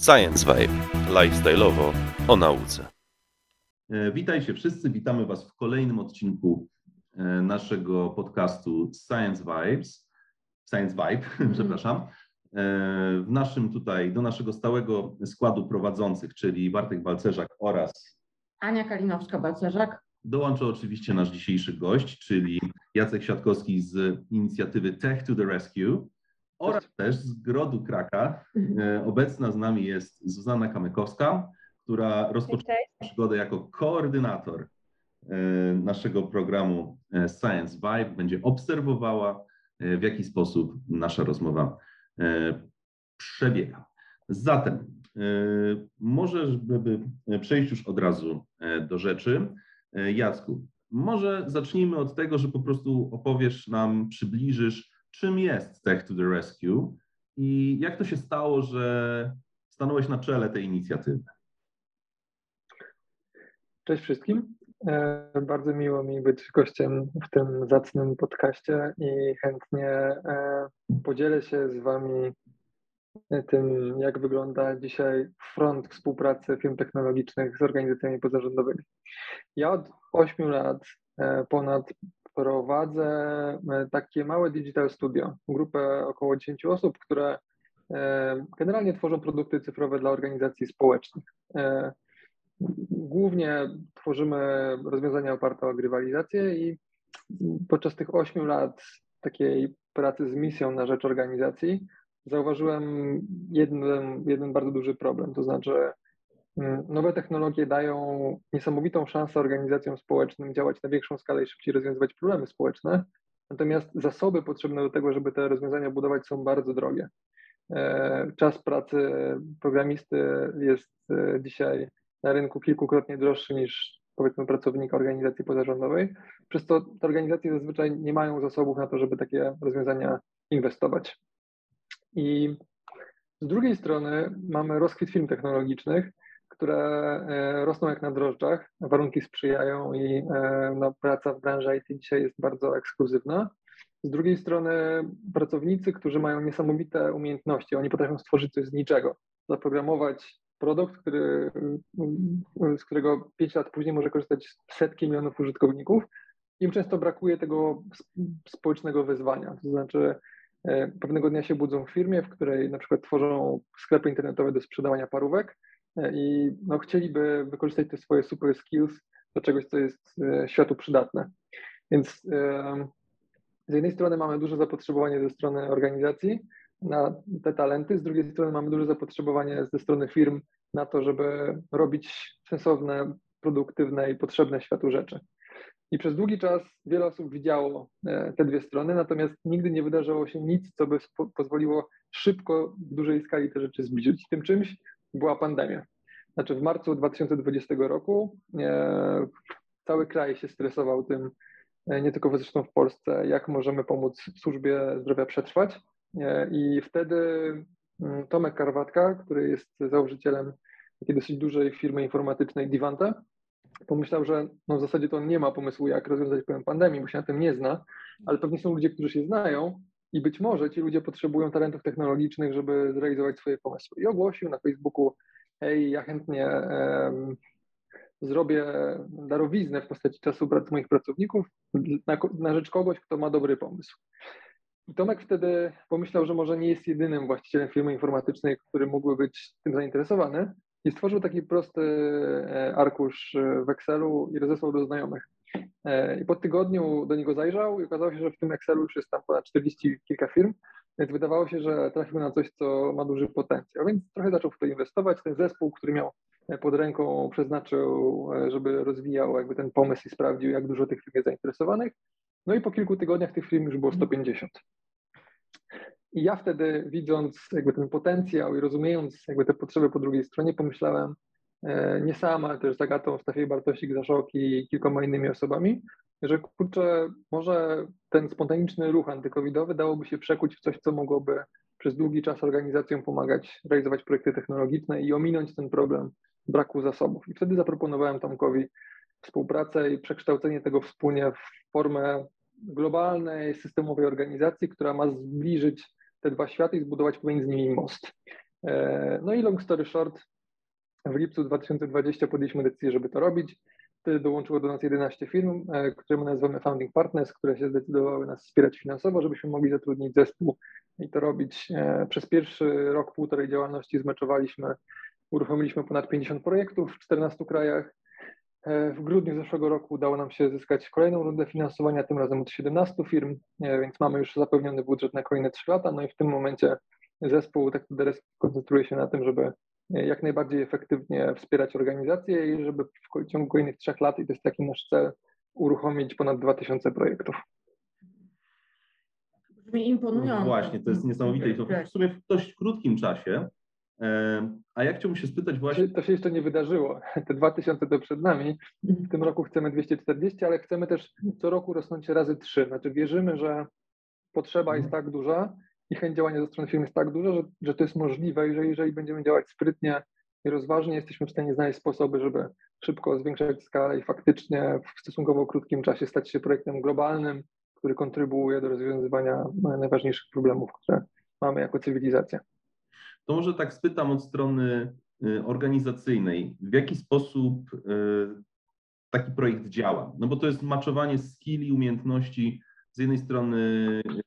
Science Vibe. Lifestyle'owo o nauce. E, Witajcie wszyscy, witamy Was w kolejnym odcinku e, naszego podcastu Science Vibes, Science Vibe, przepraszam. E, W naszym tutaj, do naszego stałego składu prowadzących, czyli Bartek Balcerzak oraz Ania Kalinowska-Balcerzak. dołączy oczywiście nasz dzisiejszy gość, czyli Jacek Siatkowski z inicjatywy Tech to the Rescue oraz też z Grodu Kraka. E, Obecna z nami jest Zuzanna Kamykowska, która rozpoczęła przygodę jako koordynator e, naszego programu e, Science Vibe. Będzie obserwowała, w jaki sposób nasza rozmowa przebiega. Zatem, może, żeby przejść już od razu do rzeczy, Jacku, może zacznijmy od tego, że po prostu opowiesz nam, przybliżysz, czym jest Tech to the Rescue i jak to się stało, że stanąłeś na czele tej inicjatywy. Cześć wszystkim. E, Bardzo miło mi być gościem w tym zacnym podcaście i chętnie e, podzielę się z Wami tym, jak wygląda dzisiaj front współpracy firm technologicznych z organizacjami pozarządowymi. Ja od 8 lat e, ponad prowadzę e, takie małe digital studio, grupę około 10 osób, które e, generalnie tworzą produkty cyfrowe dla organizacji społecznych. E, Głównie tworzymy rozwiązania oparte o grywalizację i podczas tych 8 lat takiej pracy z misją na rzecz organizacji zauważyłem jeden, jeden bardzo duży problem, to znaczy nowe technologie dają niesamowitą szansę organizacjom społecznym działać na większą skalę i szybciej rozwiązywać problemy społeczne, natomiast zasoby potrzebne do tego, żeby te rozwiązania budować są bardzo drogie. E, Czas pracy programisty jest e, dzisiaj na rynku kilkukrotnie droższy niż powiedzmy pracownika organizacji pozarządowej, przez to te organizacje zazwyczaj nie mają zasobów na to, żeby takie rozwiązania inwestować. I z drugiej strony mamy rozkwit firm technologicznych, które e, rosną jak na drożdżach, warunki sprzyjają i e, no, praca w branży IT dzisiaj jest bardzo ekskluzywna. Z drugiej strony pracownicy, którzy mają niesamowite umiejętności, oni potrafią stworzyć coś z niczego, zaprogramować produkt, który, z którego 5 lat później może korzystać setki milionów użytkowników. Im często brakuje tego społecznego wyzwania. To znaczy, e, pewnego dnia się budzą w firmie, w której na przykład tworzą sklepy internetowe do sprzedawania parówek i no, chcieliby wykorzystać te swoje super skills do czegoś, co jest e, światu przydatne. Więc z jednej strony mamy duże zapotrzebowanie ze strony organizacji, na te talenty, z drugiej strony mamy duże zapotrzebowanie ze strony firm na to, żeby robić sensowne, produktywne i potrzebne światu rzeczy. I przez długi czas wiele osób widziało e, te dwie strony, natomiast nigdy nie wydarzyło się nic, co by pozwoliło szybko, w dużej skali te rzeczy zbliżyć. Tym czymś była pandemia. Znaczy w marcu 2020 roku e, cały kraj się stresował tym, e, nie tylko zresztą w Polsce, jak możemy pomóc służbie zdrowia przetrwać. I wtedy mm, Tomek Karwatka, który jest założycielem takiej dosyć dużej firmy informatycznej Divante, pomyślał, że no w zasadzie to on nie ma pomysłu, jak rozwiązać problem pandemii, bo się na tym nie zna, ale pewnie są ludzie, którzy się znają i być może ci ludzie potrzebują talentów technologicznych, żeby zrealizować swoje pomysły. I ogłosił na Facebooku, hej, ja chętnie um, zrobię darowiznę w postaci czasu pracy moich pracowników na, na rzecz kogoś, kto ma dobry pomysł. I Tomek wtedy pomyślał, że może nie jest jedynym właścicielem firmy informatycznej, który mógłby być tym zainteresowany i stworzył taki prosty e, arkusz w Excelu i rozesłał do znajomych. E, I po tygodniu do niego zajrzał i okazało się, że w tym Excelu już jest tam ponad 40 kilka firm, więc wydawało się, że trafił na coś, co ma duży potencjał, więc trochę zaczął w to inwestować. Ten zespół, który miał pod ręką, przeznaczył, e, żeby rozwijał jakby ten pomysł i sprawdził, jak dużo tych firm jest zainteresowanych. No i po kilku tygodniach tych firm już było 150. I ja wtedy, widząc jakby ten potencjał i rozumiejąc jakby te potrzeby po drugiej stronie, pomyślałem, e, nie sam, ale też z Agatą Stafiej Bartosik-Zaszok i kilkoma innymi osobami, że kurczę, może ten spontaniczny ruch antykowidowy dałoby się przekuć w coś, co mogłoby przez długi czas organizacjom pomagać realizować projekty technologiczne i ominąć ten problem braku zasobów. I wtedy zaproponowałem Tomkowi współpracę i przekształcenie tego wspólnie w formę globalnej, systemowej organizacji, która ma zbliżyć te dwa światy i zbudować pomiędzy nimi most. No i long story short, w lipcu 2020 podjęliśmy decyzję, żeby to robić. Wtedy dołączyło do nas 11 firm, które my nazywamy Founding Partners, które się zdecydowały nas wspierać finansowo, żebyśmy mogli zatrudnić zespół i to robić. Przez pierwszy rok, półtorej działalności zmeczowaliśmy, uruchomiliśmy ponad 50 projektów w 14 krajach. E, w grudniu zeszłego roku udało nam się zyskać kolejną rundę finansowania, tym razem od 17 firm, e, więc mamy już zapewniony budżet na kolejne 3 lata. No i w tym momencie zespół tak koncentruje się na tym, żeby e, jak najbardziej efektywnie wspierać organizację i żeby w ciągu kolejnych trzech lat, i to jest taki nasz cel, uruchomić ponad 2000 projektów. Brzmi imponująco. No właśnie, to jest niesamowite i to w sumie w dość krótkim czasie a ja chciałbym się spytać właśnie... To się jeszcze nie wydarzyło. Te 2000 to przed nami. W tym roku chcemy 240, ale chcemy też co roku rosnąć razy 3. Znaczy wierzymy, że potrzeba jest tak duża i chęć działania ze strony firmy jest tak duża, że, że to jest możliwe i że jeżeli będziemy działać sprytnie i rozważnie, jesteśmy w stanie znaleźć sposoby, żeby szybko zwiększać skalę i faktycznie w stosunkowo krótkim czasie stać się projektem globalnym, który kontrybuuje do rozwiązywania najważniejszych problemów, które mamy jako cywilizacja. To może tak spytam od strony y, organizacyjnej, w jaki sposób y, taki projekt działa? No bo to jest maczowanie skilli, umiejętności z jednej strony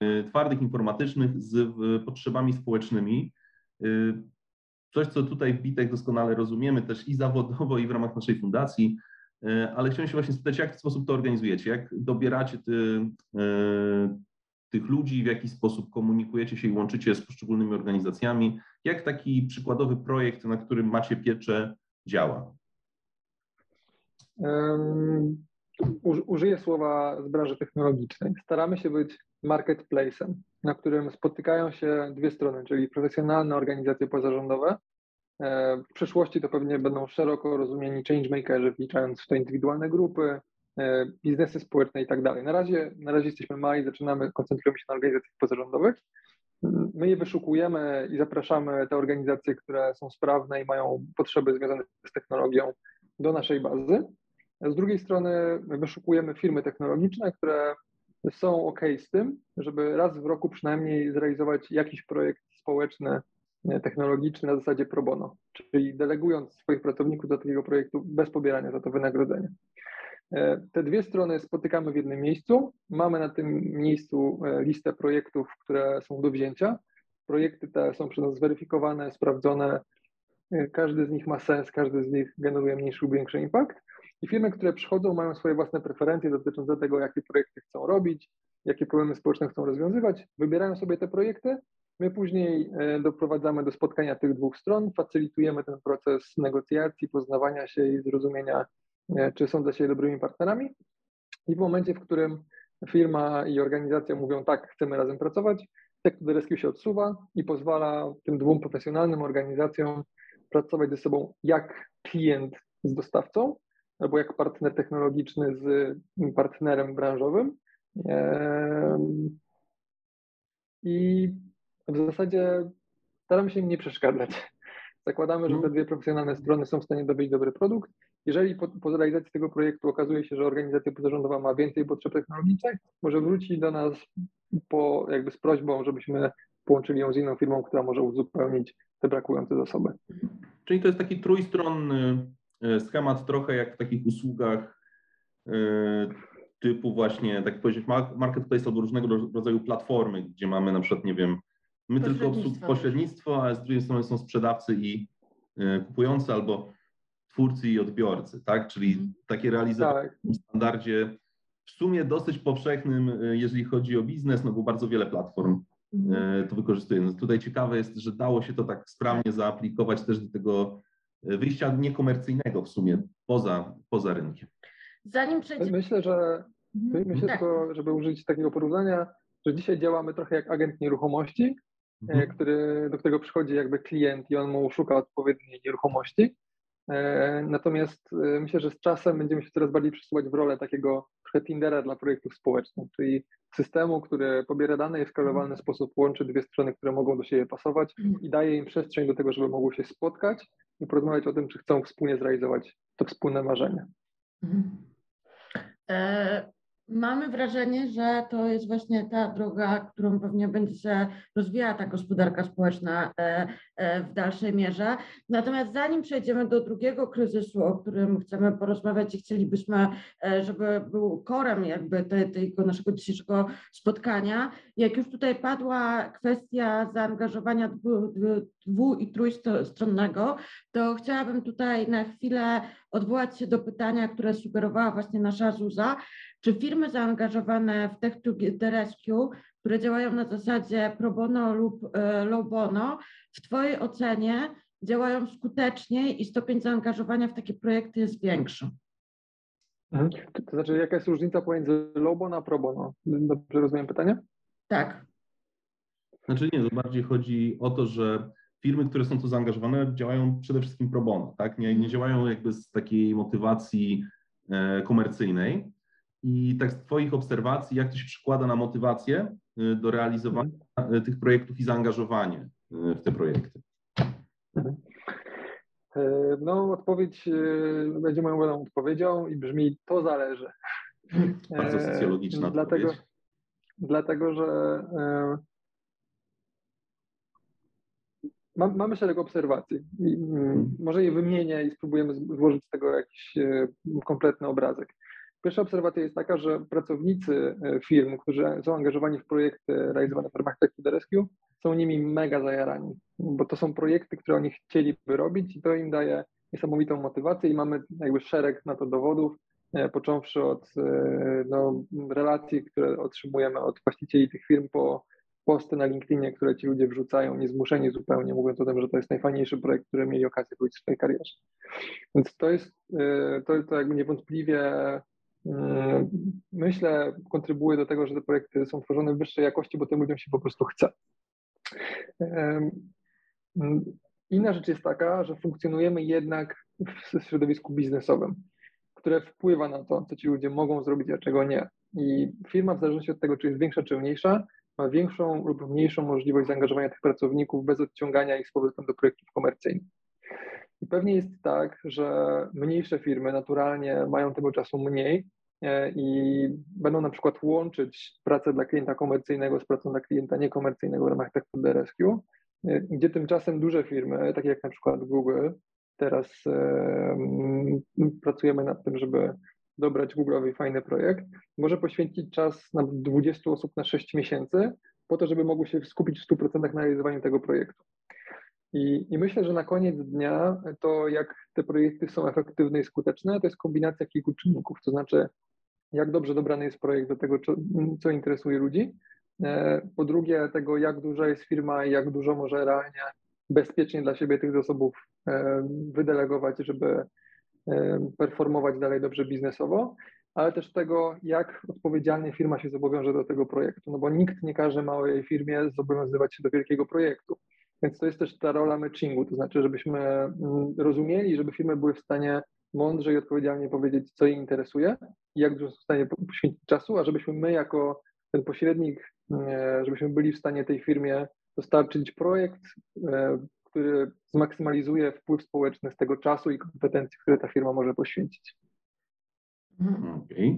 y, twardych, informatycznych z potrzebami społecznymi. Coś, co tutaj w Bitek doskonale rozumiemy też i zawodowo, i w ramach naszej fundacji, ale chciałem się właśnie spytać, w jaki sposób to organizujecie, jak dobieracie ty, tych ludzi, w jaki sposób komunikujecie się i łączycie z poszczególnymi organizacjami, jak taki przykładowy projekt, na którym macie pieczę, działa? Użyję słowa z branży technologicznej. Staramy się być marketplace'em, na którym spotykają się dwie strony, czyli profesjonalne organizacje pozarządowe. E, w przyszłości to pewnie będą szeroko rozumieni changemakerzy, wliczając w to indywidualne grupy, e, biznesy społeczne i tak dalej. Na razie, na razie jesteśmy mali, zaczynamy, koncentrujemy się na organizacjach pozarządowych. My je wyszukujemy i zapraszamy te organizacje, które są sprawne i mają potrzeby związane z technologią do naszej bazy. Z drugiej strony wyszukujemy firmy technologiczne, które są OK z tym, żeby raz w roku przynajmniej zrealizować jakiś projekt społeczny, technologiczny na zasadzie pro bono, czyli delegując swoich pracowników do takiego projektu bez pobierania za to wynagrodzenia. E, te dwie strony spotykamy w jednym miejscu. Mamy na tym miejscu e, listę projektów, które są do wzięcia. Projekty te są przez nas zweryfikowane, sprawdzone. E, każdy z nich ma sens, każdy z nich generuje mniejszy lub większy impact. I firmy, które przychodzą, mają swoje własne preferencje dotyczące tego, jakie projekty chcą robić, jakie problemy społeczne chcą rozwiązywać. Wybierają sobie te projekty. My później doprowadzamy do spotkania tych dwóch stron, facylitujemy ten proces negocjacji, poznawania się i zrozumienia czy są dla siebie dobrymi partnerami. I w momencie, w którym firma i organizacja mówią tak, chcemy razem pracować, Tech to Rescue się odsuwa i pozwala tym dwóm profesjonalnym organizacjom pracować ze sobą jak klient z dostawcą, albo jak partner technologiczny z partnerem branżowym. I w zasadzie staramy się im nie przeszkadzać. Zakładamy, że te dwie profesjonalne strony są w stanie dobyć dobry produkt jeżeli po, po realizacji tego projektu okazuje się, że organizacja pozarządowa ma więcej potrzeb technologicznych, może wrócić do nas po, jakby z prośbą, żebyśmy połączyli ją z inną firmą, która może uzupełnić te brakujące zasoby. Czyli to jest taki trójstronny schemat, trochę jak w takich usługach e, typu właśnie, tak powiedzieć, marketplace albo różnego rodzaju platformy, gdzie mamy na przykład, nie wiem, my tylko pośrednictwo, a z drugiej strony są sprzedawcy i e, kupujący albo twórcy i odbiorcy, tak? Czyli mm. takie realizowanie tak. w standardzie w sumie dosyć powszechnym, e, jeżeli chodzi o biznes, no bo bardzo wiele platform mm. to wykorzystuje. No tutaj ciekawe jest, że dało się to tak sprawnie zaaplikować też do tego e, wyjścia niekomercyjnego w sumie poza, poza rynkiem. Zanim przejdziemy... Myślę, że mhm. myślę tak. tylko, żeby użyć takiego porównania, że dzisiaj działamy trochę jak agent nieruchomości, mhm. który, do którego przychodzi jakby klient i on mu szuka odpowiedniej nieruchomości. E, natomiast e, myślę, że z czasem będziemy się coraz bardziej przesuwać w rolę takiego trochę Tindera dla projektów społecznych, czyli systemu, który pobiera dane i w skalowalny sposób łączy dwie strony, które mogą do siebie pasować i daje im przestrzeń do tego, żeby mogły się spotkać i porozmawiać o tym, czy chcą wspólnie zrealizować to wspólne marzenie. Mhm. E, mamy wrażenie, że to jest właśnie ta droga, którą pewnie będzie się rozwijała ta gospodarka społeczna. e, w dalszej mierze. Natomiast zanim przejdziemy do drugiego kryzysu, o którym chcemy porozmawiać i chcielibyśmy, e, żeby był korem jakby tego naszego dzisiejszego spotkania, jak już tutaj padła kwestia zaangażowania dwu, dwu i trójstronnego, to chciałabym tutaj na chwilę odwołać się do pytania, które sugerowała właśnie nasza Zuza, czy firmy zaangażowane w Tech to the Rescue, które działają na zasadzie pro bono lub e, low bono, w Twojej ocenie działają skuteczniej i stopień zaangażowania w takie projekty jest większy? Mhm. To znaczy, jaka jest różnica pomiędzy low bono a pro bono? Dobrze rozumiem pytanie? Tak. Znaczy nie, to bardziej chodzi o to, że firmy, które są tu zaangażowane, działają przede wszystkim pro bono, tak? Nie, nie działają jakby z takiej motywacji e, komercyjnej. I tak z Twoich obserwacji, jak to się przekłada na motywację e, do realizowania mhm. tych projektów i zaangażowanie e, w te projekty? Mhm. No, odpowiedź będzie moją ulubiona odpowiedzią i brzmi: to zależy. Bardzo socjologiczna dlatego, odpowiedź. Dlatego, że Mam, mamy szereg obserwacji. Mm, może je wymienię i spróbujemy złożyć z tego jakiś e, kompletny obrazek. Pierwsza obserwacja jest taka, że pracownicy e, firm, którzy są angażowani w projekty realizowane w ramach Tech to the Rescue, są nimi mega zajarani, bo to są projekty, które oni chcieliby robić i to im daje niesamowitą motywację i mamy jakby szereg na to dowodów, e, począwszy od no, relacji, które otrzymujemy od właścicieli tych firm po posty na LinkedInie, które ci ludzie wrzucają, niezmuszeni zupełnie, mówiąc o tym, że to jest najfajniejszy projekt, który mieli okazję robić w swojej karierze. Więc to jest, to, to jakby niewątpliwie myślę, kontrybuje do tego, że te projekty są tworzone w wyższej jakości, bo tym ludziom się po prostu chce. Inna rzecz jest taka, że funkcjonujemy jednak w środowisku biznesowym, które wpływa na to, co ci ludzie mogą zrobić, a czego nie. I firma, w zależności od tego, czy jest większa, czy mniejsza, ma większą lub mniejszą możliwość zaangażowania tych pracowników bez odciągania ich z powrotem do projektów komercyjnych. I pewnie jest tak, że mniejsze firmy naturalnie mają tego czasu mniej e, i będą na przykład łączyć pracę dla klienta komercyjnego z pracą dla klienta niekomercyjnego w ramach Tech for Rescue, e, gdzie tymczasem duże firmy, takie jak na przykład Google, teraz e, pracujemy nad tym, żeby dobrać Google'owi fajny projekt, może poświęcić czas na 20 osób na 6 miesięcy, po to, żeby mogły się skupić w 100% na realizowaniu tego projektu. I, I, myślę, że na koniec dnia to, jak te projekty są efektywne i skuteczne, to jest kombinacja kilku czynników. To znaczy, jak dobrze dobrany jest projekt do tego, co, co interesuje ludzi. E, po drugie, tego, jak duża jest firma i jak dużo może realnie bezpiecznie dla siebie tych zasobów e, wydelegować, żeby performować dalej dobrze biznesowo, ale też tego, jak odpowiedzialnie firma się zobowiąże do tego projektu, no bo nikt nie każe małej firmie zobowiązywać się do wielkiego projektu. Więc to jest też ta rola matchingu, to znaczy, żebyśmy mm, rozumieli, żeby firmy były w stanie mądrze i odpowiedzialnie powiedzieć, co jej interesuje i jak dużo są w stanie poświęcić czasu, a żebyśmy my jako ten pośrednik, mm, żebyśmy byli w stanie tej firmie dostarczyć projekt, e, który zmaksymalizuje wpływ społeczny z tego czasu i kompetencji, które ta firma może poświęcić. Mhm. Okay.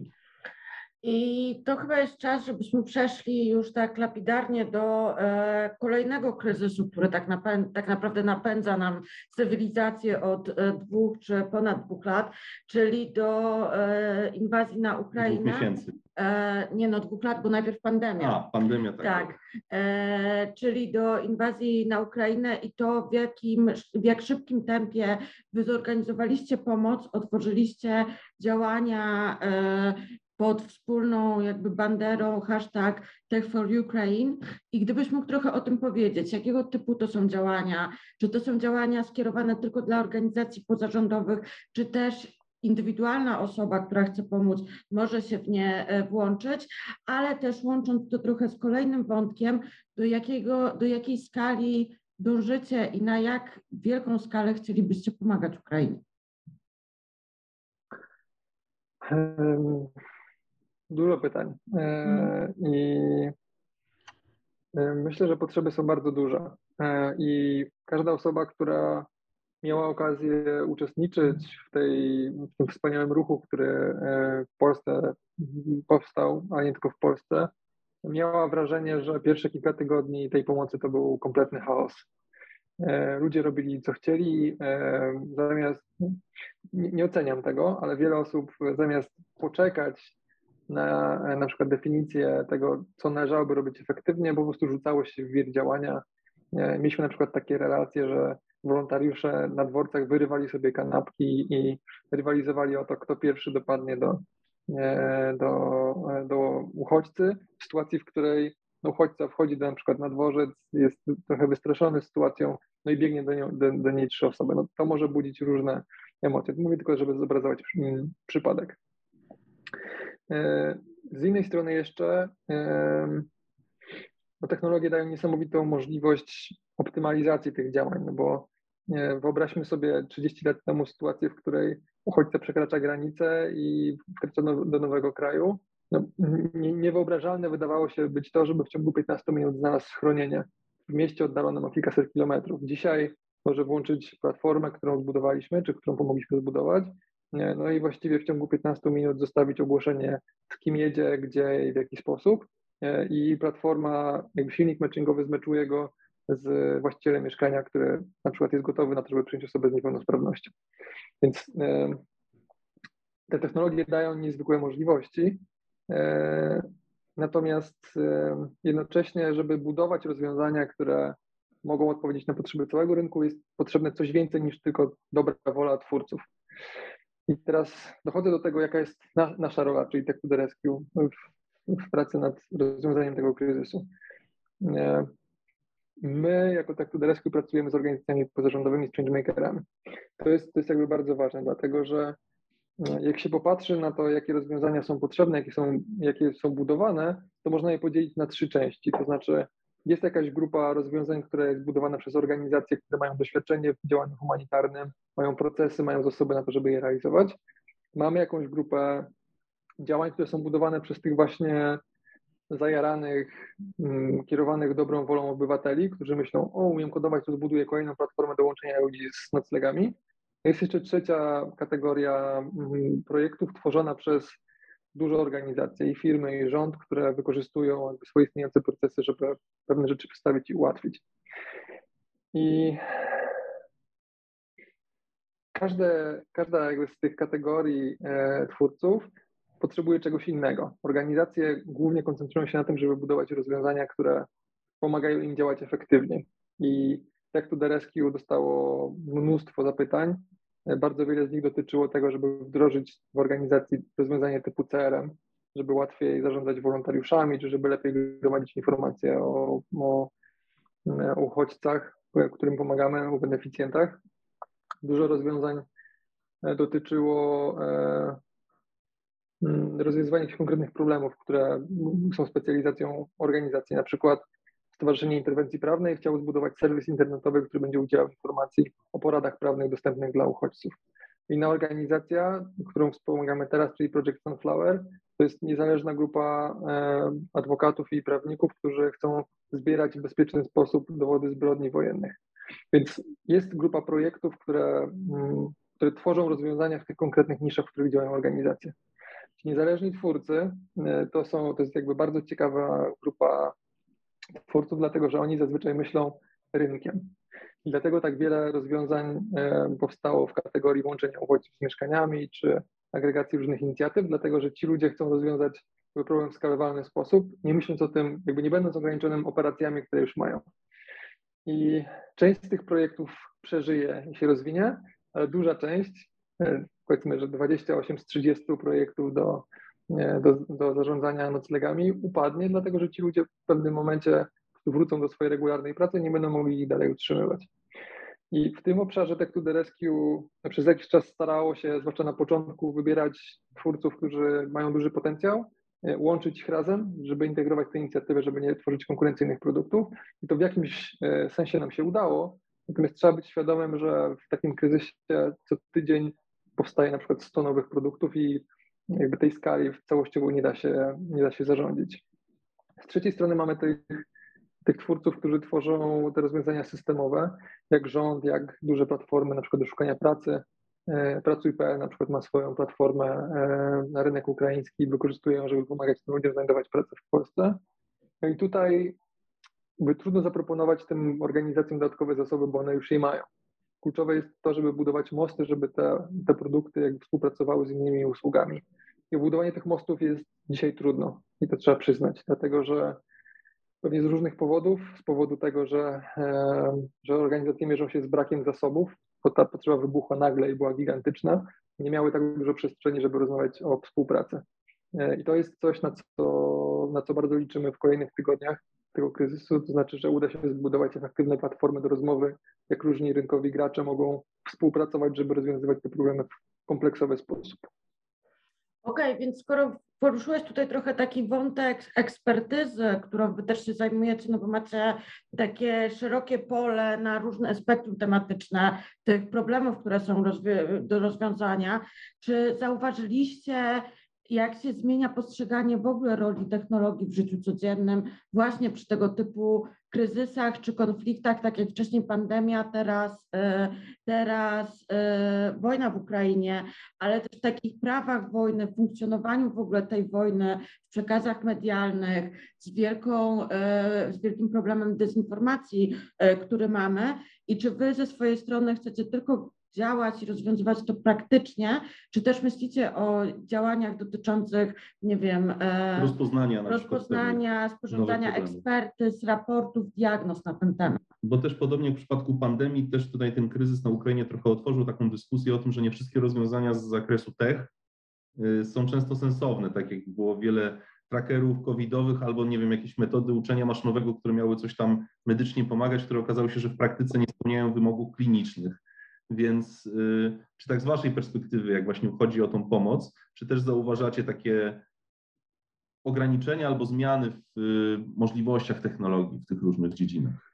I to chyba jest czas, żebyśmy przeszli już tak lapidarnie do e, kolejnego kryzysu, który tak, napę- tak, naprawdę napędza nam cywilizację od e, dwóch czy ponad dwóch lat, czyli do e, inwazji na Ukrainę. Dwóch miesięcy. E, nie no, dwóch lat, bo najpierw pandemia. A, pandemia, tak. Tak, e, czyli do inwazji na Ukrainę i to w jakim, w jak szybkim tempie wy zorganizowaliście pomoc, otworzyliście działania e, pod wspólną jakby banderą hashtag Tech for Ukraine. I gdybyś mógł trochę o tym powiedzieć, jakiego typu to są działania, czy to są działania skierowane tylko dla organizacji pozarządowych, czy też indywidualna osoba, która chce pomóc, może się w nie e, włączyć, ale też łącząc to trochę z kolejnym wątkiem, do, jakiego, do jakiej skali dążycie i na jak wielką skalę chcielibyście pomagać Ukrainie? Dużo pytań. E, mhm. I e, myślę, że potrzeby są bardzo duże. I każda osoba, która miała okazję uczestniczyć w, tej, w tym wspaniałym ruchu, który e, w Polsce powstał, a nie tylko w Polsce, miała wrażenie, że pierwsze kilka tygodni tej pomocy to był kompletny chaos. ludzie robili co chcieli, zamiast, nie, nie oceniam tego, ale wiele osób zamiast poczekać na na przykład definicję tego, co należałoby robić efektywnie, po prostu rzucało się w wir działania. Mieliśmy na przykład takie relacje, że wolontariusze na dworcach wyrywali sobie kanapki i rywalizowali o to, kto pierwszy dopadnie do, do, do uchodźcy, w sytuacji, w której no, uchodźca wchodzi do, na przykład na dworzec, jest trochę wystraszony sytuacją, no i biegnie do, nią, do, do niej trzy osoby. No, to może budzić różne emocje. Mówię tylko, żeby zobrazować przypadek. E, z innej strony jeszcze no, technologie dają niesamowitą możliwość optymalizacji tych działań, no bo wyobraźmy sobie 30 lat temu sytuację, w której uchodźca przekracza granicę i wkracza do nowego kraju. No, niewyobrażalne wydawało się być to, żeby w ciągu 15 minut znalazł schronienie w mieście oddalonym o kilkaset kilometrów. Dzisiaj może włączyć platformę, którą zbudowaliśmy, czy którą pomogliśmy zbudować, no i właściwie w ciągu 15 minut zostawić ogłoszenie, z kim jedzie, gdzie i w jaki sposób. I platforma, jakby silnik matchingowy zmeczuje go z właścicielem mieszkania, które na przykład jest gotowy na to, żeby przyjąć osobę z niepełnosprawnością. Więc te technologie dają niezwykłe możliwości, e, natomiast jednocześnie, żeby budować rozwiązania, które mogą odpowiedzieć na potrzeby całego rynku, jest potrzebne coś więcej niż tylko dobra wola twórców. I teraz dochodzę do tego, jaka jest na, nasza rola, czyli Tech to the Rescue w, w pracy nad rozwiązaniem tego kryzysu. E, my jako Tech to the Rescue pracujemy z organizacjami pozarządowymi, z changemakerami. To jest, to jest jakby bardzo ważne, dlatego że e, jak się popatrzy na to, jakie rozwiązania są potrzebne, jakie są, jakie są budowane, to można je podzielić na trzy części. To znaczy, jest jakaś grupa rozwiązań, która jest budowana przez organizacje, które mają doświadczenie w działaniu humanitarnym, mają procesy, mają zasoby na to, żeby je realizować. Mamy jakąś grupę działań, które są budowane przez tych właśnie zajaranych, mm, kierowanych dobrą wolą obywateli, którzy myślą, o, umiem kodować, to zbuduję kolejną platformę do łączenia ludzi z noclegami. Jest jeszcze trzecia kategoria mm, projektów tworzona przez duże organizacje i firmy, i rząd, które wykorzystują swoje istniejące procesy, żeby pewne rzeczy przedstawić i ułatwić. I każde, każda jakby z tych kategorii e, twórców potrzebuje czegoś innego. Organizacje głównie koncentrują się na tym, żeby budować rozwiązania, które pomagają im działać efektywnie. I Tech to the Rescue dostało mnóstwo zapytań. Bardzo wiele z nich dotyczyło tego, żeby wdrożyć w organizacji rozwiązanie typu CRM, żeby łatwiej zarządzać wolontariuszami, czy żeby lepiej gromadzić informacje o, o, uchodźcach, którym pomagamy, o beneficjentach. Dużo rozwiązań dotyczyło e, Mm, rozwiązywanie jakichś konkretnych problemów, które są specjalizacją organizacji. Na przykład Stowarzyszenie Interwencji Prawnej chciało zbudować serwis internetowy, który będzie udzielał informacji o poradach prawnych dostępnych dla uchodźców. Inna organizacja, którą wspomagamy teraz, czyli Project Sunflower, to jest niezależna grupa e, adwokatów i prawników, którzy chcą zbierać w bezpieczny sposób dowody zbrodni wojennych. Więc jest grupa projektów, które, mm, które tworzą rozwiązania w tych konkretnych niszach, w których działają organizacje. Niezależni twórcy e, to są, to jest jakby bardzo ciekawa grupa twórców, dlatego że oni zazwyczaj myślą rynkiem. I dlatego tak wiele rozwiązań e, powstało w kategorii łączenia uchodźców z mieszkaniami czy agregacji różnych inicjatyw, dlatego że ci ludzie chcą rozwiązać problem w skalowalny sposób, nie myśląc o tym, jakby nie będąc ograniczonym operacjami, które już mają. I część z tych projektów przeżyje i się rozwinie, ale duża część e, powiedzmy, że 28 z 30 projektów do, do, do zarządzania noclegami upadnie, dlatego że ci ludzie w pewnym momencie wrócą do swojej regularnej pracy i nie będą mogli dalej utrzymywać. I w tym obszarze Tech to the Rescue przez jakiś czas starało się, zwłaszcza na początku, wybierać twórców, którzy mają duży potencjał, e, łączyć ich razem, żeby integrować te inicjatywy, żeby nie tworzyć konkurencyjnych produktów. I to w jakimś e, sensie nam się udało. Natomiast trzeba być świadomym, że w takim kryzysie co tydzień powstaje na przykład 100 nowych produktów i jakby tej skali całościowo nie da się, nie da się zarządzić. Z trzeciej strony mamy tych, tych twórców, którzy tworzą te rozwiązania systemowe, jak rząd, jak duże platformy na przykład do szukania pracy. E, Pracuj.pl na przykład ma swoją platformę e, na rynek ukraiński i wykorzystuje ją, żeby pomagać tym ludziom znajdować pracę w Polsce. No i tutaj by trudno zaproponować tym organizacjom dodatkowe zasoby, bo one już je mają. Kluczowe jest to, żeby budować mosty, żeby te, te produkty jakby współpracowały z innymi usługami. I budowanie tych mostów jest dzisiaj trudno. I to trzeba przyznać, dlatego że pewnie z różnych powodów, z powodu tego, że, e, że organizacje mierzą się z brakiem zasobów, bo ta potrzeba wybuchła nagle i była gigantyczna, nie miały tak dużo przestrzeni, żeby rozmawiać o współpracy. E, I to jest coś, na co, na co bardzo liczymy w kolejnych tygodniach tego kryzysu, to znaczy, że uda się zbudować efektywne platformy do rozmowy, jak różni rynkowi gracze mogą współpracować, żeby rozwiązywać te problemy w kompleksowy sposób. Okej, okay, więc skoro poruszyłeś tutaj trochę taki wątek ekspertyzy, którą wy też się zajmujecie, no bo macie takie szerokie pole na różne spektrum tematyczne tych problemów, które są do rozwiązania. Czy zauważyliście jak się zmienia postrzeganie w ogóle roli technologii w życiu codziennym, właśnie przy tego typu kryzysach czy konfliktach, tak jak wcześniej pandemia, teraz, e, teraz e, wojna w Ukrainie, ale też w takich prawach wojny, funkcjonowaniu w ogóle tej wojny, w przekazach medialnych, z, wielką, e, z wielkim problemem dezinformacji, który mamy. I czy wy ze swojej strony chcecie tylko działać i rozwiązywać to praktycznie, czy też myślicie o działaniach dotyczących, nie wiem, e, rozpoznania, rozpoznania sporządzania ekspertyz, raportów, diagnoz na ten temat? Bo też podobnie w przypadku pandemii, też tutaj ten kryzys na Ukrainie trochę otworzył taką dyskusję o tym, że nie wszystkie rozwiązania z zakresu tech y, są często sensowne, tak jak było wiele trackerów covidowych albo nie wiem, jakieś metody uczenia maszynowego, które miały coś tam medycznie pomagać, które okazało się, że w praktyce nie spełniają wymogów klinicznych. Więc y, czy tak z Waszej perspektywy, jak właśnie chodzi o tą pomoc, czy też zauważacie takie ograniczenia albo zmiany w y, możliwościach technologii w tych różnych dziedzinach?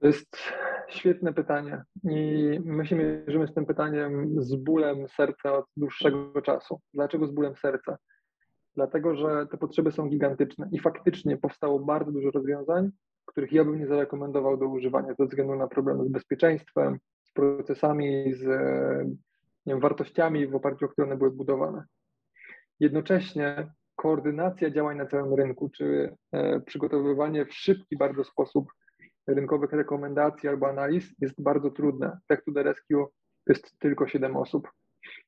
To jest świetne pytanie i my się mierzymy z tym pytaniem z bólem serca od dłuższego czasu. Dlaczego z bólem serca? Dlatego, że te potrzeby są gigantyczne i faktycznie powstało bardzo dużo rozwiązań, których ja bym nie zarekomendował do używania ze względu na problemy z bezpieczeństwem, procesami, z nie wiem, wartościami, w oparciu o które one były budowane. Jednocześnie koordynacja działań na całym rynku, czy e, przygotowywanie w szybki bardzo sposób rynkowych rekomendacji albo analiz jest bardzo trudne. Tech to the Rescue jest tylko 7 osób.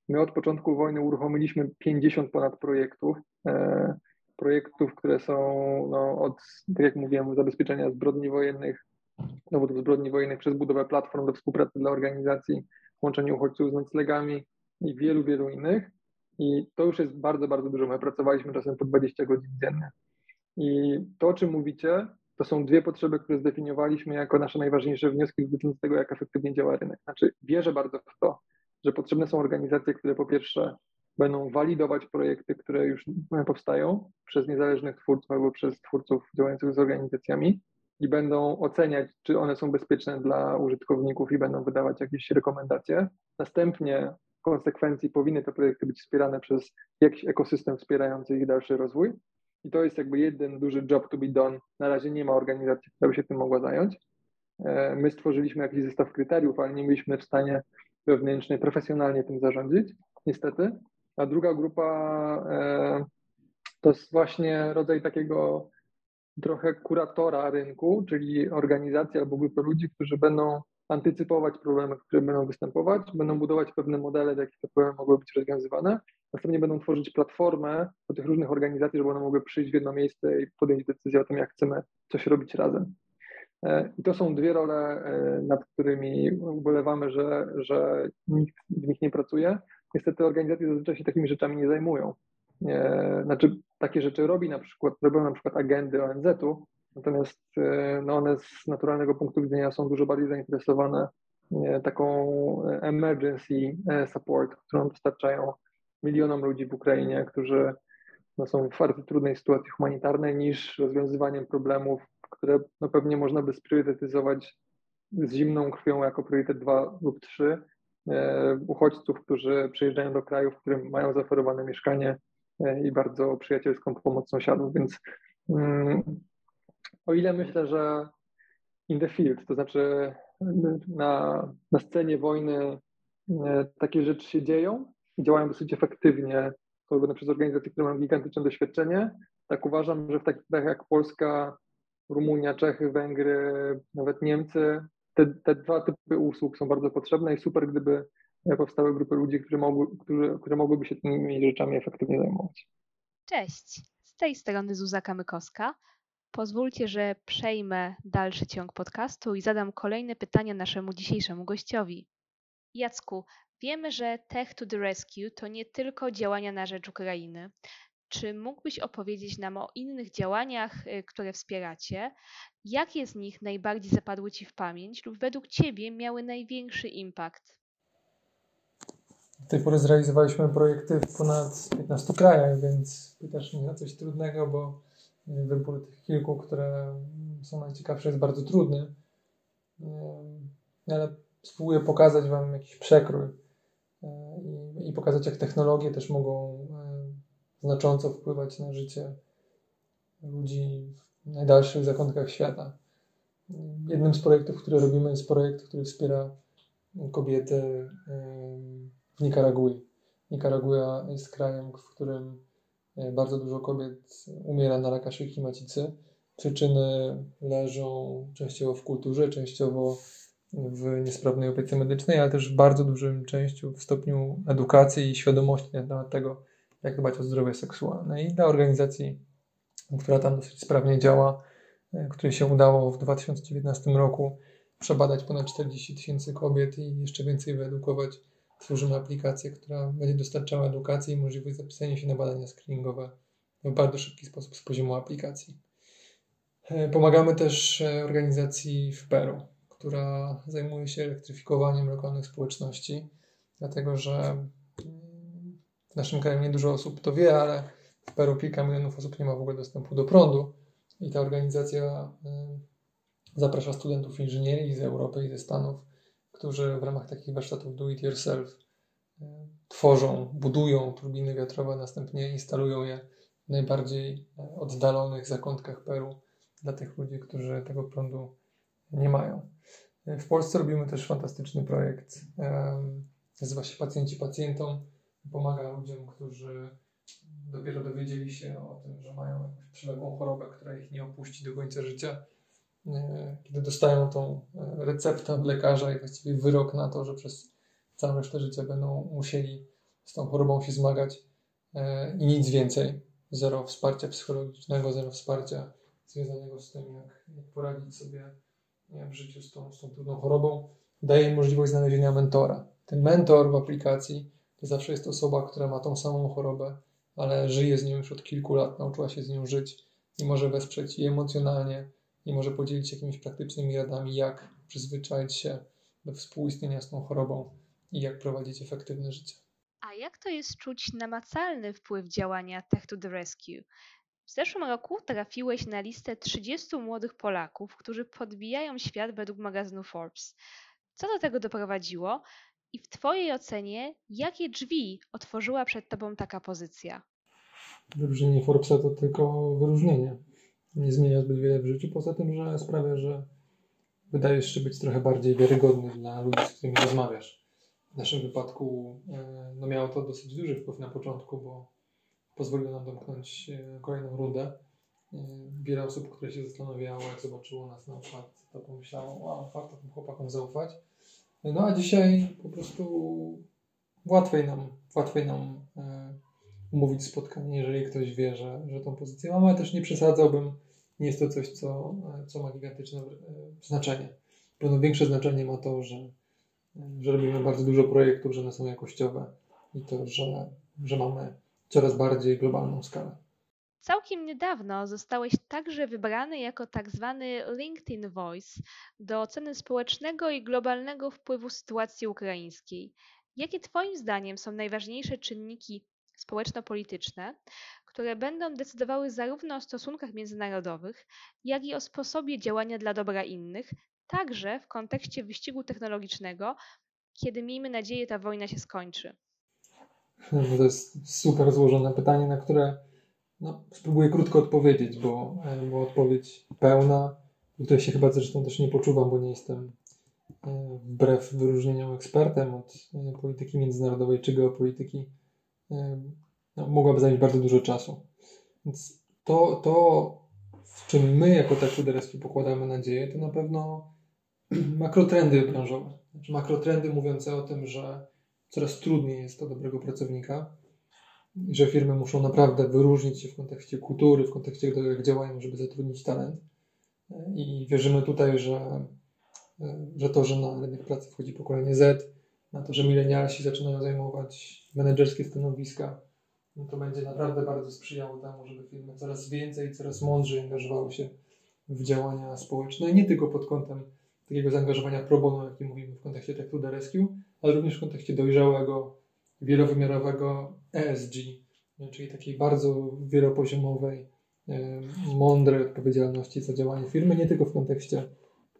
My od początku wojny uruchomiliśmy 50 ponad projektów, e, projektów, które są no, od, tak jak mówiłem, zabezpieczenia zbrodni wojennych, dowodów zbrodni wojennych przez budowę platform do współpracy dla organizacji, łączenie uchodźców z noclegami i wielu, wielu innych. I to już jest bardzo, bardzo dużo. My pracowaliśmy czasem po 20 godzin dziennie. I to, o czym mówicie, to są dwie potrzeby, które zdefiniowaliśmy jako nasze najważniejsze wnioski dotyczące tego, jak efektywnie działa rynek. Znaczy, wierzę bardzo w to, że potrzebne są organizacje, które po pierwsze będą walidować projekty, które już powstają przez niezależnych twórców albo przez twórców działających z organizacjami, i będą oceniać, czy one są bezpieczne dla użytkowników i będą wydawać jakieś rekomendacje. Następnie w konsekwencji powinny te projekty być wspierane przez jakiś ekosystem wspierający ich dalszy rozwój. I to jest jakby jeden duży job to be done. Na razie nie ma organizacji, która by się tym mogła zająć. E, my stworzyliśmy jakiś zestaw kryteriów, ale nie byliśmy w stanie wewnętrznie, profesjonalnie tym zarządzić, niestety. A druga grupa e, to jest właśnie rodzaj takiego trochę kuratora rynku, czyli organizacji albo grupy ludzi, którzy będą antycypować problemy, które będą występować, będą budować pewne modele, w jakich te problemy mogły być rozwiązywane. Następnie będą tworzyć platformę do tych różnych organizacji, żeby one mogły przyjść w jedno miejsce i podjąć decyzję o tym, jak chcemy coś robić razem. E, I to są dwie role, e, nad którymi ubolewamy, że, że nikt w nich nie pracuje. Niestety organizacje zazwyczaj się takimi rzeczami nie zajmują. E, znaczy takie rzeczy robi na przykład, robią na przykład agendy ONZ-u, natomiast e, no one z naturalnego punktu widzenia są dużo bardziej zainteresowane e, taką emergency support, którą dostarczają milionom ludzi w Ukrainie, którzy no, są w bardzo trudnej sytuacji humanitarnej, niż rozwiązywaniem problemów, które no, pewnie można by spriorytetyzować z zimną krwią jako priorytet 2 lub 3 uchodźców, którzy przyjeżdżają do kraju, w którym mają zaoferowane mieszkanie, i bardzo przyjacielską pomoc sąsiadów, więc mm, o ile myślę, że in the field, to znaczy na, na scenie wojny e, takie rzeczy się dzieją i działają dosyć efektywnie, robione przez organizacje, które mają gigantyczne doświadczenie, tak uważam, że w takich krajach jak Polska Rumunia, Czechy, Węgry, nawet Niemcy. Te, te dwa typy usług są bardzo potrzebne i super, gdyby powstały grupy ludzi, którzy mogły, którzy, które mogłyby się tymi rzeczami efektywnie zajmować. Cześć, z tej strony Zuza Kamykowska. Pozwólcie, że przejmę dalszy ciąg podcastu i zadam kolejne pytania naszemu dzisiejszemu gościowi. Jacku, wiemy, że Tech to the Rescue to nie tylko działania na rzecz Ukrainy. Czy mógłbyś opowiedzieć nam o innych działaniach, y, które wspieracie? Jakie z nich najbardziej zapadły Ci w pamięć lub według Ciebie miały największy impact? Do tej pory zrealizowaliśmy projekty w ponad 15 krajach, więc pytasz mnie o coś trudnego, bo wybór tych kilku, które są najciekawsze, jest bardzo trudny. Ale spróbuję pokazać Wam jakiś przekrój e, i, pokazać, jak technologie też mogą e, znacząco wpływać na życie ludzi w najdalszych zakątkach świata. Jednym z projektów, które robimy, jest projekt, który wspiera kobiety w Nikaragui. Nikaragua jest krajem, w którym e, bardzo dużo kobiet umiera na raka szyjki macicy. Przyczyny leżą częściowo w kulturze, częściowo w niesprawnej opiece medycznej, ale też w bardzo dużym częściu w stopniu edukacji i świadomości na temat tego, jak dbać o zdrowie seksualne. I dla organizacji, która tam dosyć sprawnie działa, e, której się udało w 2019 roku przebadać ponad 40 tysięcy kobiet i jeszcze więcej wyedukować, tworzymy aplikację, która będzie dostarczała edukacji i możliwość zapisania się na badania screeningowe w bardzo szybki sposób z poziomu aplikacji. E, pomagamy też e, organizacji w Peru, która zajmuje się elektryfikowaniem lokalnych społeczności, dlatego że w naszym kraju nie dużo osób to wie, ale w Peru kilka milionów osób nie ma w ogóle dostępu do prądu i ta organizacja y, zaprasza studentów inżynierii z Europy i ze Stanów, którzy w ramach takich warsztatów do it yourself y, tworzą, budują turbiny wiatrowe, następnie instalują je w najbardziej y, oddalonych zakątkach Peru dla tych ludzi, którzy tego prądu nie mają. W Polsce robimy też fantastyczny projekt. Nazywa się Pacjenci Pacjentom pomaga ludziom, którzy dopiero dowiedzieli się o tym, że mają jakąś przewlekłą chorobę, która ich nie opuści do końca życia. E, kiedy dostają tą e, receptę od lekarza i właściwie wyrok na to, że przez całe resztę życia będą musieli z tą chorobą się zmagać e, i nic więcej. Zero wsparcia psychologicznego, zero wsparcia związanego z tym, jak, poradzić sobie w życiu z tą, z tą trudną chorobą, daje im możliwość znalezienia mentora. Ten mentor w aplikacji to zawsze jest osoba, która ma tą samą chorobę, ale żyje z nią już od kilku lat, nauczyła się z nią żyć i może wesprzeć i emocjonalnie, i może podzielić się jakimiś praktycznymi radami, jak przyzwyczaić się do współistnienia z tą chorobą i jak prowadzić efektywne życie. A jak to jest czuć namacalny wpływ działania Tech to the Rescue? W zeszłym roku trafiłeś na listę 30 młodych Polaków, którzy podbijają świat według magazynu Forbes. Co do tego doprowadziło i w Twojej ocenie, jakie drzwi otworzyła przed Tobą taka pozycja? Wyróżnienie Forbesa to tylko wyróżnienie. Nie zmienia zbyt wiele w życiu, poza tym, że sprawia, że wydajesz się być trochę bardziej wiarygodny dla ludzi, z którymi rozmawiasz. W naszym wypadku e, no miało to dosyć duży wpływ na początku, bo pozwoliło nam domknąć e, kolejną rundę. E, wiele osób, które się zastanawiało, jak zobaczyło nas na przykład, to pomyślało, wow, warto tym chłopakom zaufać. No a dzisiaj po prostu łatwiej nam, łatwiej nam umówić spotkanie, jeżeli ktoś wie, że, że tą pozycję mamy, ale też nie przesadzałbym. Nie jest to coś, co, co ma gigantyczne e, znaczenie. Pewno większe znaczenie ma to, że, że robimy bardzo dużo projektów, że one są jakościowe i to, że, że mamy coraz bardziej globalną skalę. Całkiem niedawno zostałeś także wybrany jako tak zwany LinkedIn Voice do oceny społecznego i globalnego wpływu sytuacji ukraińskiej. Jakie Twoim zdaniem są najważniejsze czynniki społeczno-polityczne, które będą decydowały zarówno o stosunkach międzynarodowych, jak i o sposobie działania dla dobra innych, także w kontekście wyścigu technologicznego, kiedy miejmy nadzieję ta wojna się skończy? To jest super złożone pytanie, na które no, spróbuję krótko odpowiedzieć, bo, e, bo odpowiedź pełna, w której się chyba zresztą też nie poczuwam, bo nie jestem e, wbrew wyróżnieniom ekspertem od e, polityki międzynarodowej czy geopolityki, no, mogłaby zająć bardzo dużo czasu. Więc to, to w czym my jako Rescue pokładamy nadzieję, to na pewno makrotrendy branżowe. Znaczy makrotrendy mówiące o tym, że coraz trudniej jest to dobrego pracownika, że firmy muszą naprawdę wyróżnić się w kontekście kultury, w kontekście tego, jak działają, żeby zatrudnić talent. I wierzymy tutaj, że, że to, że na rynek pracy wchodzi pokolenie Z, na to, że milenialsi zaczynają zajmować menedżerskie stanowiska, no to będzie naprawdę bardzo sprzyjało temu, żeby firmy coraz więcej, coraz mądrzej angażowały się w działania społeczne, nie tylko pod kątem takiego zaangażowania pro bono, jaki mówimy w kontekście Tech to the Rescue, ale również w kontekście dojrzałego, wielowymiarowego ESG, czyli takiej bardzo wielopoziomowej, mądrej odpowiedzialności za działanie firmy, nie tylko w kontekście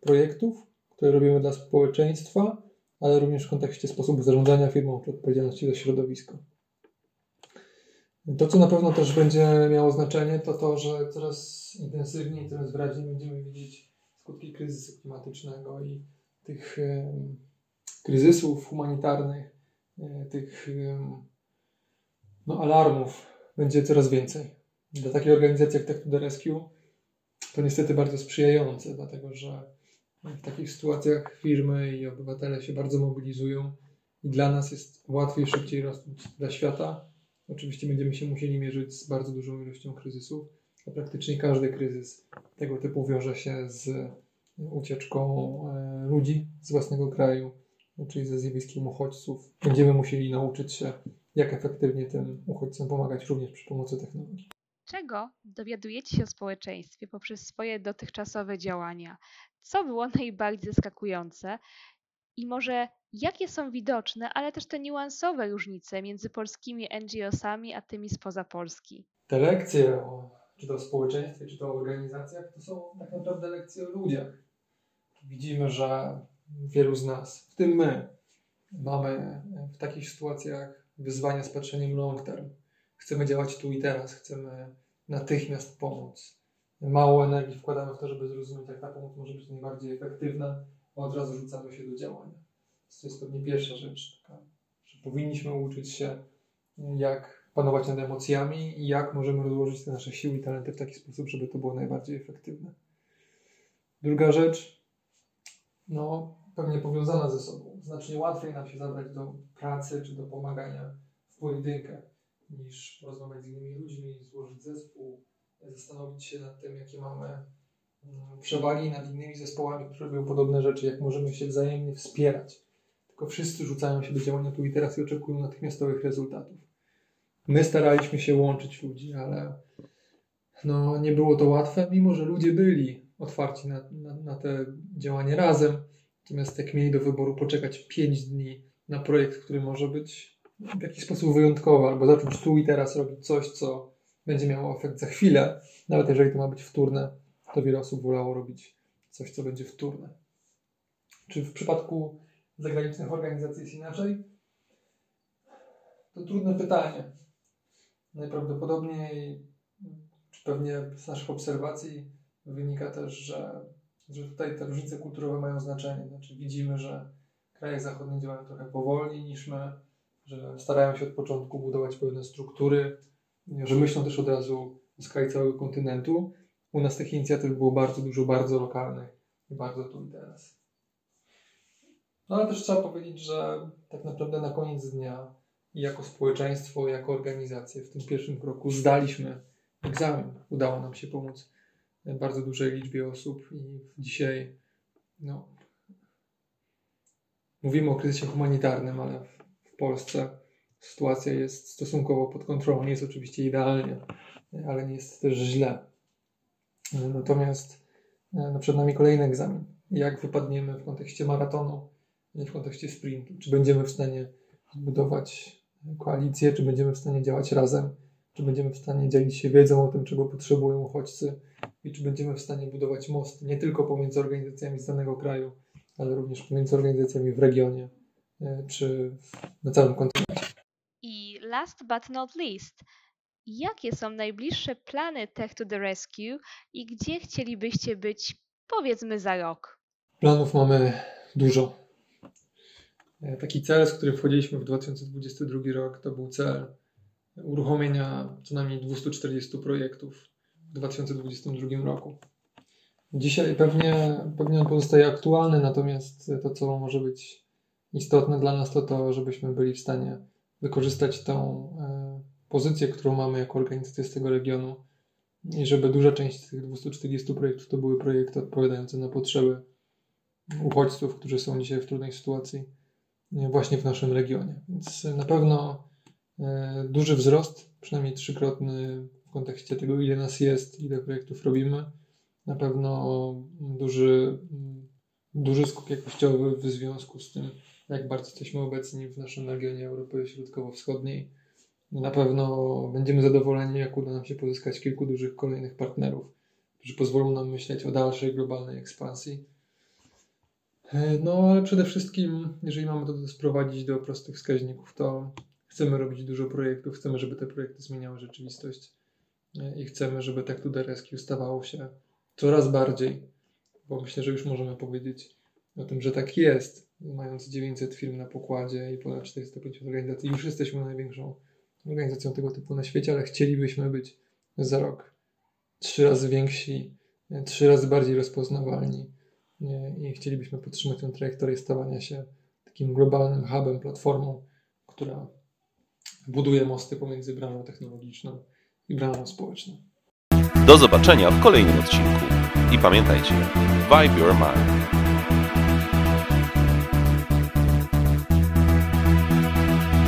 projektów, które robimy dla społeczeństwa, ale również w kontekście sposobu zarządzania firmą czy odpowiedzialności za środowisko. To, co na pewno też będzie miało znaczenie, to to, że coraz intensywniej, coraz wyraźniej będziemy widzieć skutki kryzysu klimatycznego i tych kryzysów humanitarnych, e, tych no, alarmów będzie coraz więcej. Dla takiej organizacji jak Tech to the Rescue to niestety bardzo sprzyjające, dlatego że w takich sytuacjach firmy i obywatele się bardzo mobilizują i dla nas jest łatwiej, szybciej rosnąć dla świata. Oczywiście będziemy się musieli mierzyć z bardzo dużą ilością kryzysów, a praktycznie każdy kryzys tego typu wiąże się z ucieczką e, ludzi z własnego kraju, czyli ze zjawiskiem uchodźców. Będziemy musieli nauczyć się, jak efektywnie tym uchodźcom pomagać również przy pomocy technologii. Czego dowiadujecie się o społeczeństwie poprzez swoje dotychczasowe działania? Co było najbardziej zaskakujące? I może jakie są widoczne, ale też te niuansowe różnice między polskimi NGO-sami a tymi spoza Polski? Te lekcje, czy to o społeczeństwie, czy to o organizacjach, to są tak naprawdę lekcje o ludziach. Widzimy, że wielu z nas, w tym my, mamy w takich sytuacjach wyzwania z patrzeniem long term. Chcemy działać tu i teraz, chcemy natychmiast pomóc. Mało energii wkładamy w to, żeby zrozumieć, jak ta pomoc może być najbardziej efektywna, od razu rzucamy się do działania. To jest pewnie pierwsza rzecz, taka, że powinniśmy uczyć się, jak panować nad emocjami i jak możemy rozłożyć te nasze siły i talenty w taki sposób, żeby to było najbardziej efektywne. Druga rzecz, no, pewnie powiązana ze sobą. Znacznie łatwiej nam się zabrać do pracy czy do pomagania w pojedynkę, niż porozmawiać z innymi ludźmi, złożyć zespół, zastanowić się nad tym, jakie mamy przewagi nad innymi zespołami, które robią podobne rzeczy, jak możemy się wzajemnie wspierać. Tylko wszyscy rzucają się do działania tu i teraz i oczekują natychmiastowych rezultatów. My staraliśmy się łączyć ludzi, ale no, nie było to łatwe, mimo że ludzie byli otwarci na, na, na te działanie razem. Natomiast jak mieli do wyboru poczekać 5 dni na projekt, który może być w jakiś sposób wyjątkowy, albo zacząć tu i teraz robić coś, co będzie miało efekt za chwilę, nawet jeżeli to ma być wtórne, to wiele osób wolało robić coś, co będzie wtórne. Czy w przypadku zagranicznych organizacji jest inaczej? To trudne pytanie. Najprawdopodobniej, czy pewnie z naszych obserwacji wynika też, że, że tutaj te różnice kulturowe mają znaczenie. Znaczy widzimy, że kraje zachodnie działają trochę powolniej niż my, że starają się od początku budować pewne struktury, że myślą też od razu o skali całego kontynentu. U nas tych inicjatyw było bardzo dużo, bardzo lokalnych i bardzo tu i teraz. No ale też trzeba powiedzieć, że tak naprawdę na koniec dnia i jako społeczeństwo, jako organizacje w tym pierwszym kroku zdaliśmy egzamin. Udało nam się pomóc bardzo dużej liczbie osób i dzisiaj no, mówimy o kryzysie humanitarnym, ale w Polsce sytuacja jest stosunkowo pod kontrolą. Nie jest oczywiście idealnie, ale nie jest też źle. Natomiast no, przed nami kolejny egzamin. Jak wypadniemy w kontekście maratonu, nie w kontekście sprintu? Czy będziemy w stanie budować koalicję, czy będziemy w stanie działać razem, czy będziemy w stanie dzielić się wiedzą o tym, czego potrzebują uchodźcy i czy będziemy w stanie budować most nie tylko pomiędzy organizacjami z danego kraju, ale również pomiędzy organizacjami w regionie e, czy na całym kontynencie. I last but not least, jakie są najbliższe plany Tech to the Rescue i gdzie chcielibyście być, powiedzmy, za rok? Planów mamy dużo. E, taki cel, z którym wchodziliśmy w 2022 rok, to był cel uruchomienia co najmniej 240 projektów w 2022 roku. Dzisiaj pewnie, pewnie on pozostaje aktualny, natomiast to, co może być istotne dla nas, to to, żebyśmy byli w stanie wykorzystać tą e, pozycję, którą mamy jako organizacja z tego regionu i żeby duża część z tych 240 projektów to były projekty odpowiadające na potrzeby uchodźców, którzy są dzisiaj w trudnej sytuacji e, właśnie w naszym regionie. Więc na pewno e, duży wzrost, przynajmniej trzykrotny w kontekście tego, ile nas jest, ile projektów robimy. Na pewno duży, duży skok jakościowy w związku z tym, jak bardzo jesteśmy obecni w naszym regionie Europy Środkowo-Wschodniej. Na pewno będziemy zadowoleni, jak uda nam się pozyskać kilku dużych kolejnych partnerów, którzy pozwolą nam myśleć o dalszej globalnej ekspansji. No ale przede wszystkim, jeżeli mamy to sprowadzić do prostych wskaźników, to chcemy robić dużo projektów, chcemy, żeby te projekty zmieniały rzeczywistość i chcemy, żeby Tech to the stawało się coraz bardziej, bo myślę, że już możemy powiedzieć o tym, że tak jest. Mając 900 firm na pokładzie i ponad 450 organizacji, już jesteśmy największą organizacją tego typu na świecie, ale chcielibyśmy być za rok trzy razy więksi, trzy razy bardziej rozpoznawalni i chcielibyśmy podtrzymać tę trajektorię stawania się takim globalnym hubem, platformą, która buduje mosty pomiędzy branżą technologiczną i branżą społeczną. Do zobaczenia w kolejnym odcinku. I pamiętajcie, vibe your mind.